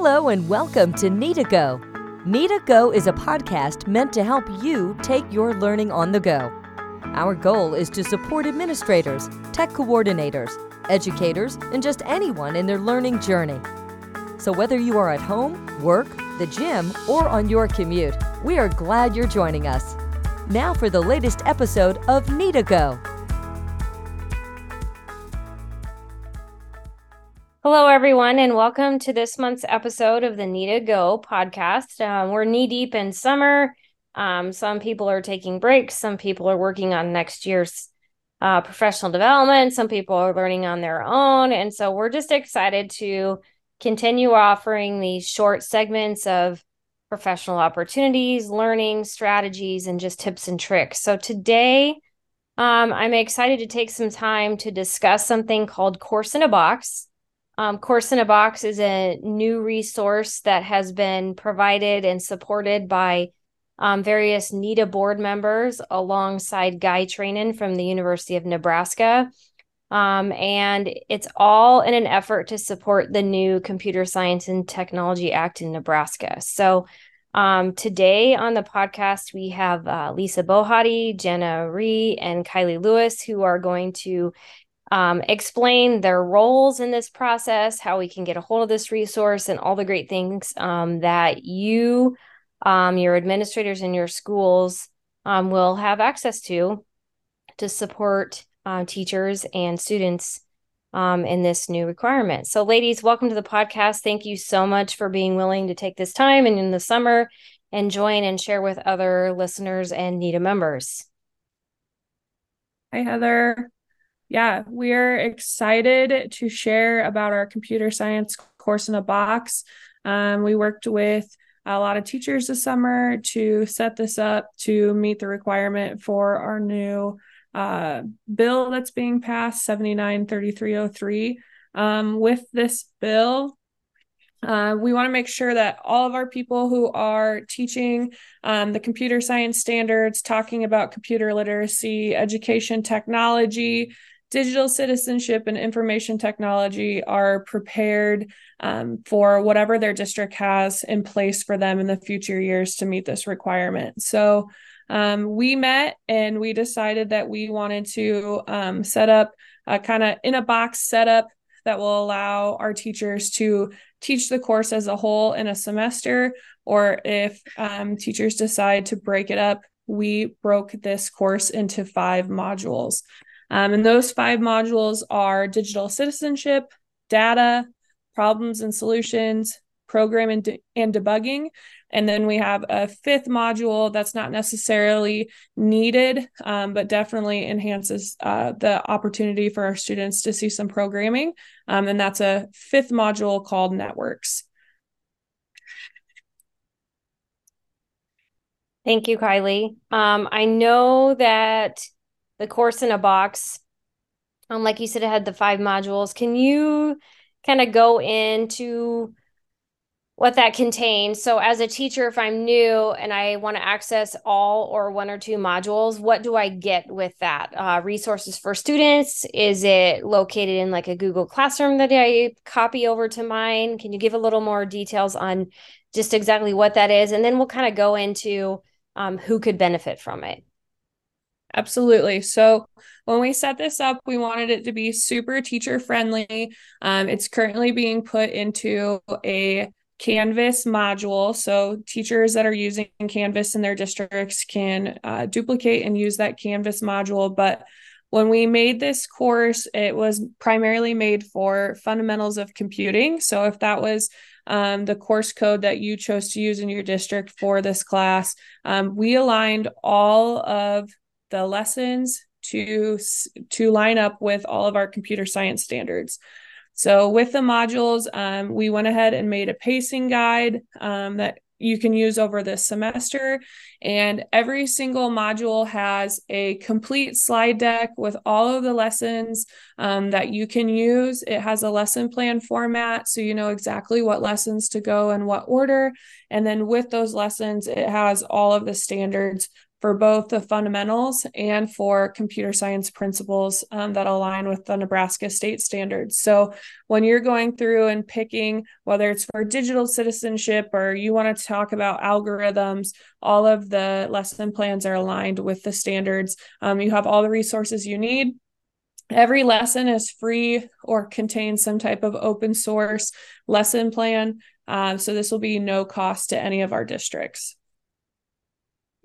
Hello and welcome to NETA Go. NETA Go is a podcast meant to help you take your learning on the go. Our goal is to support administrators, tech coordinators, educators, and just anyone in their learning journey. So whether you are at home, work, the gym, or on your commute, we are glad you're joining us. Now for the latest episode of NETA Go. Hello, everyone, and welcome to this month's episode of the NETA Go podcast. Um, we're knee deep in summer. Um, some people are taking breaks, some people are working on next year's uh, professional development, some people are learning on their own. And so we're just excited to continue offering these short segments of professional opportunities, learning strategies, and just tips and tricks. So today, um, I'm excited to take some time to discuss something called Course in a Box. Um, Course in a Box is a new resource that has been provided and supported by um, various NETA board members alongside Guy Trainin from the University of Nebraska. Um, and it's all in an effort to support the new Computer Science and Technology Act in Nebraska. So um, today on the podcast, we have uh, Lisa Bohaty, Jenna Reeh, and Kyleigh Lewis, who are going to um, explain their roles in this process, how we can get a hold of this resource, and all the great things um, that you, um, your administrators in your schools, um, will have access to to support uh, teachers and students um, in this new requirement. So, ladies, welcome to the podcast. Thank you so much for being willing to take this time and in the summer and join and share with other listeners and NETA members. Hi, Heather yeah, we're excited to share about our computer science course in a box. Um, we worked with a lot of teachers this summer to set this up to meet the requirement for our new uh, bill that's being passed 793303. Um, with this bill, uh, we want to make sure that all of our people who are teaching um, the computer science standards, talking about computer literacy, education technology, digital citizenship and information technology are prepared um, for whatever their district has in place for them in the future years to meet this requirement. So um, we met and we decided that we wanted to um, set up a kind of in a box setup that will allow our teachers to teach the course as a whole in a semester, or if um, teachers decide to break it up, we broke this course into five modules. Um, and those five modules are digital citizenship, data, problems and solutions, program and, de- and debugging. And then we have a fifth module that's not necessarily needed, um, but definitely enhances uh, the opportunity for our students to see some programming. Um, and that's a fifth module called networks. Thank you, Kyleigh. Um, I know that the course in a box. Um, like you said, it had the five modules. Can you kind of go into what that contains? So, as a teacher, if I'm new and I want to access all or one or two modules, what do I get with that? Uh, resources for students? Is it located in like a Google Classroom that I copy over to mine? Can you give a little more details on just exactly what that is? And then we'll kind of go into um, who could benefit from it. Absolutely. So when we set this up, we wanted it to be super teacher friendly. Um, it's currently being put into a Canvas module. So teachers that are using Canvas in their districts can uh, duplicate and use that Canvas module. But when we made this course, it was primarily made for fundamentals of computing. So if that was um, the course code that you chose to use in your district for this class, um, we aligned all of the lessons to to line up with all of our computer science standards. So with the modules, um, we went ahead and made a pacing guide um, that you can use over this semester. And every single module has a complete slide deck with all of the lessons um, that you can use. It has a lesson plan format, so you know exactly what lessons to go in what order. And then with those lessons, it has all of the standards for both the fundamentals and for computer science principles um, that align with the Nebraska state standards. So when you're going through and picking whether it's for digital citizenship or you want to talk about algorithms, all of the lesson plans are aligned with the standards. Um, you have all the resources you need. Every lesson is free or contains some type of open source lesson plan. Um, so this will be no cost to any of our districts.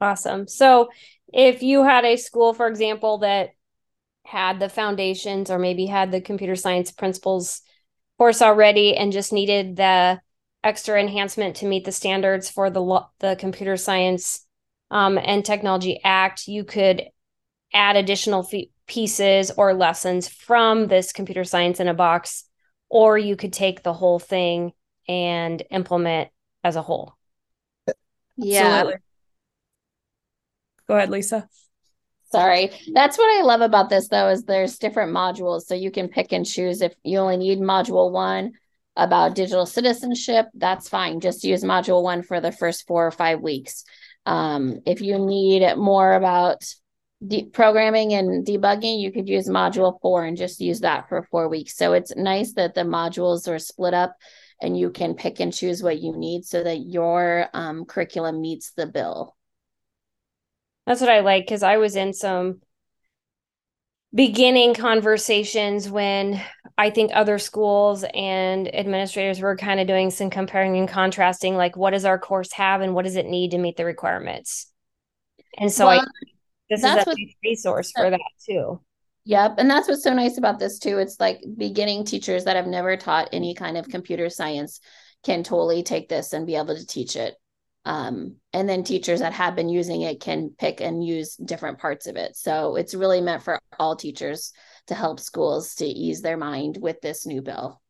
Awesome. So if you had a school, for example, that had the foundations or maybe had the computer science principles course already and just needed the extra enhancement to meet the standards for the the computer science um, and technology act you could add additional fee- pieces or lessons from this computer science in a box or you could take the whole thing and implement as a whole yeah Absolutely. Go ahead, Lisa. Sorry. That's what I love about this though is there's different modules so you can pick and choose if you only need module 1 about digital citizenship, that's fine. Just use module 1 for the first 4 or 5 weeks. Um, if you need more about de- programming and debugging, you could use module 4 and just use that for 4 weeks. So it's nice that the modules are split up and you can pick and choose what you need so that your um, curriculum meets the bill. That's what I like because I was in some beginning conversations when I think other schools and administrators were kind of doing some comparing and contrasting, like what does our course have and what does it need to meet the requirements. And so well, I this is a what, resource for that too. Yep. And that's what's so nice about this too. It's like beginning teachers that have never taught any kind of computer science can totally take this and be able to teach it. Um, and then teachers that have been using it can pick and use different parts of it. So it's really meant for all teachers to help schools to ease their mind with this new bill.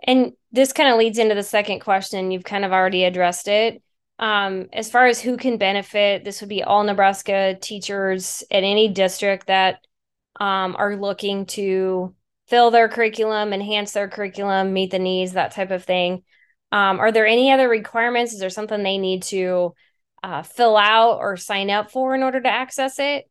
And this kind of leads into the second question. You've kind of already addressed it. Um, as far as who can benefit, this would be all Nebraska teachers at any district that um, are looking to fill their curriculum, enhance their curriculum, meet the needs, that type of thing. Um, are there any other requirements? Is there something they need to uh, fill out or sign up for in order to access it?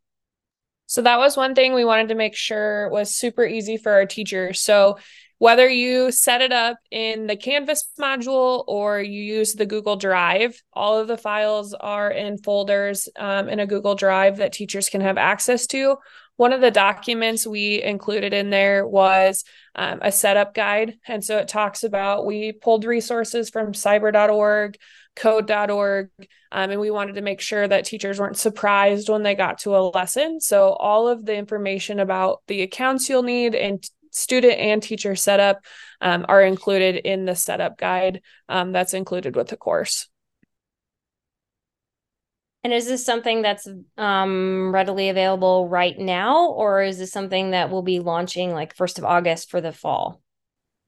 So that was one thing we wanted to make sure was super easy for our teachers. So whether you set it up in the Canvas module or you use the Google Drive, all of the files are in folders um, in a Google Drive that teachers can have access to. One of the documents we included in there was um, a setup guide. And so it talks about we pulled resources from cyber.org, code.org, um, and we wanted to make sure that teachers weren't surprised when they got to a lesson. So all of the information about the accounts you'll need and student and teacher setup um, are included in the setup guide um, that's included with the course. And is this something that's um, readily available right now, or is this something that will be launching like 1st of August for the fall?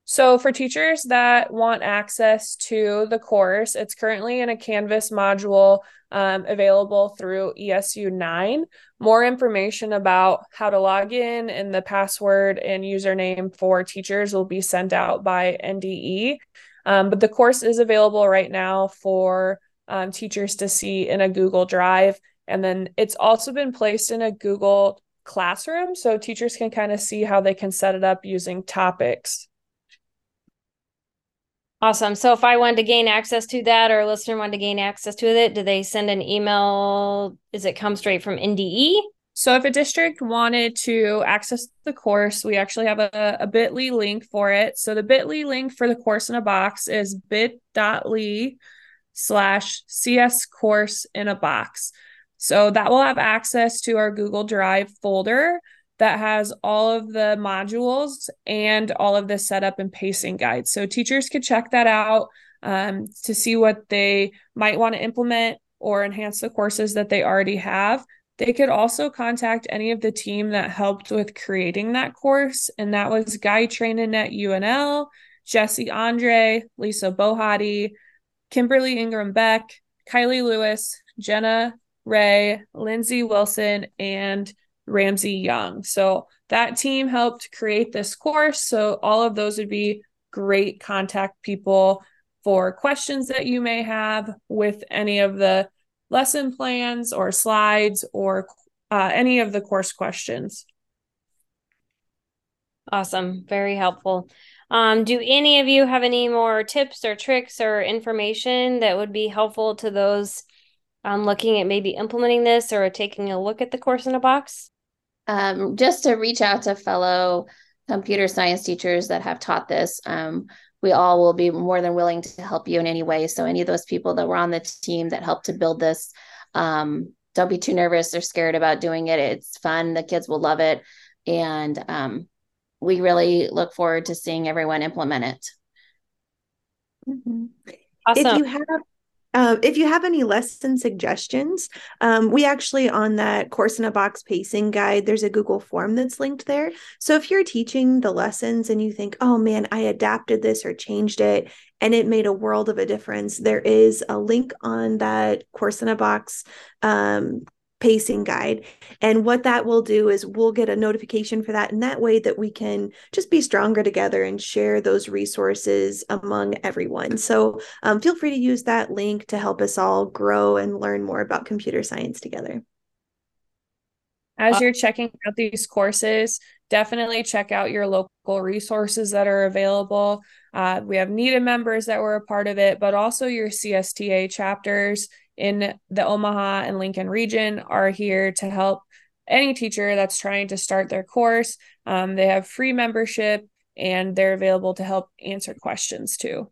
So, for teachers that want access to the course, it's currently in a Canvas module um, available through ESU 9. More information about how to log in and the password and username for teachers will be sent out by NDE. Um, but the course is available right now for um, teachers to see in a Google Drive. And then it's also been placed in a Google Classroom. So teachers can kind of see how they can set it up using topics. Awesome. So if I wanted to gain access to that or a listener wanted to gain access to it, do they send an email? Is it come straight from NDE? So if a district wanted to access the course, we actually have a, a bit.ly link for it. So the bit.ly link for the course in a box is bit.ly slash CS course in a box. So that will have access to our Google Drive folder that has all of the modules and all of the setup and pacing guides. So teachers could check that out um, to see what they might want to implement or enhance the courses that they already have. They could also contact any of the team that helped with creating that course, and that was Guy Trainin at UNL, Jesse Andre, Lisa Bohaty, Kimberly Ingram Beck, Kyleigh Lewis, Jenna Reeh, Lindsay Wilson, and Ramsey Young. So that team helped create this course. So all of those would be great contact people for questions that you may have with any of the lesson plans or slides or uh, any of the course questions. Awesome. Very helpful. Um, do any of you have any more tips or tricks or information that would be helpful to those um, looking at maybe implementing this or taking a look at the course in a box? Um, just to reach out to fellow computer science teachers that have taught this. Um, we all will be more than willing to help you in any way. So, any of those people that were on the team that helped to build this, um, don't be too nervous or scared about doing it. It's fun. The kids will love it. And um, we really look forward to seeing everyone implement it. Mm-hmm. Awesome. If you have uh, if you have any lesson suggestions, um, we actually on that course in a box pacing guide, there's a Google form that's linked there. So if you're teaching the lessons and you think, oh man, I adapted this or changed it and it made a world of a difference, there is a link on that course in a box um, pacing guide. And what that will do is we'll get a notification for that. And that way that we can just be stronger together and share those resources among everyone. So um, feel free to use that link to help us all grow and learn more about computer science together. As you're checking out these courses, definitely check out your local resources that are available. Uh, we have NETA members that were a part of it, but also your CSTA chapters in the Omaha and Lincoln region are here to help any teacher that's trying to start their course. Um, they have free membership and they're available to help answer questions too.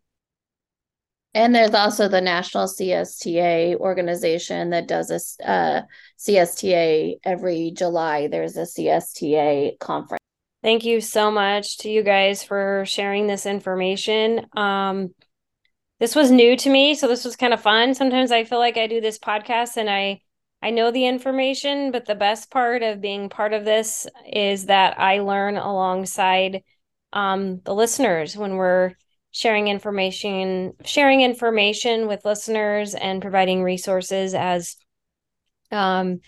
And there's also the National CSTA organization that does a uh, CSTA every July. There's a CSTA conference. Thank you so much to you guys for sharing this information. Um, this was new to me so this was kind of fun sometimes i feel like i do this podcast and i i know the information but the best part of being part of this is that i learn alongside um, the listeners when we're sharing information sharing information with listeners and providing resources as um,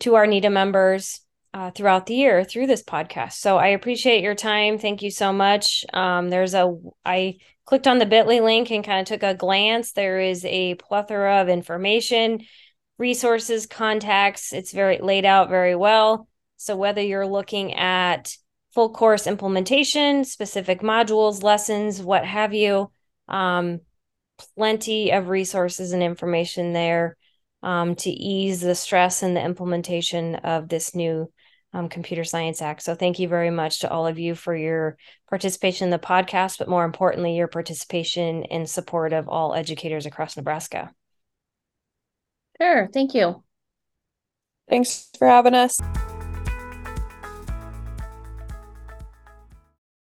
to our NETA members uh, throughout the year through this podcast. So I appreciate your time. Thank you so much. Um, there's a I clicked on the bit.ly link and kind of took a glance. There is a plethora of information, resources, contacts. It's very laid out very well. So whether you're looking at full course implementation, specific modules, lessons, what have you, um, plenty of resources and information there um, to ease the stress and the implementation of this new um, Computer Science Act. So thank you very much to all of you for your participation in the podcast, but more importantly, your participation in support of all educators across Nebraska. Sure. Thank you. Thanks for having us.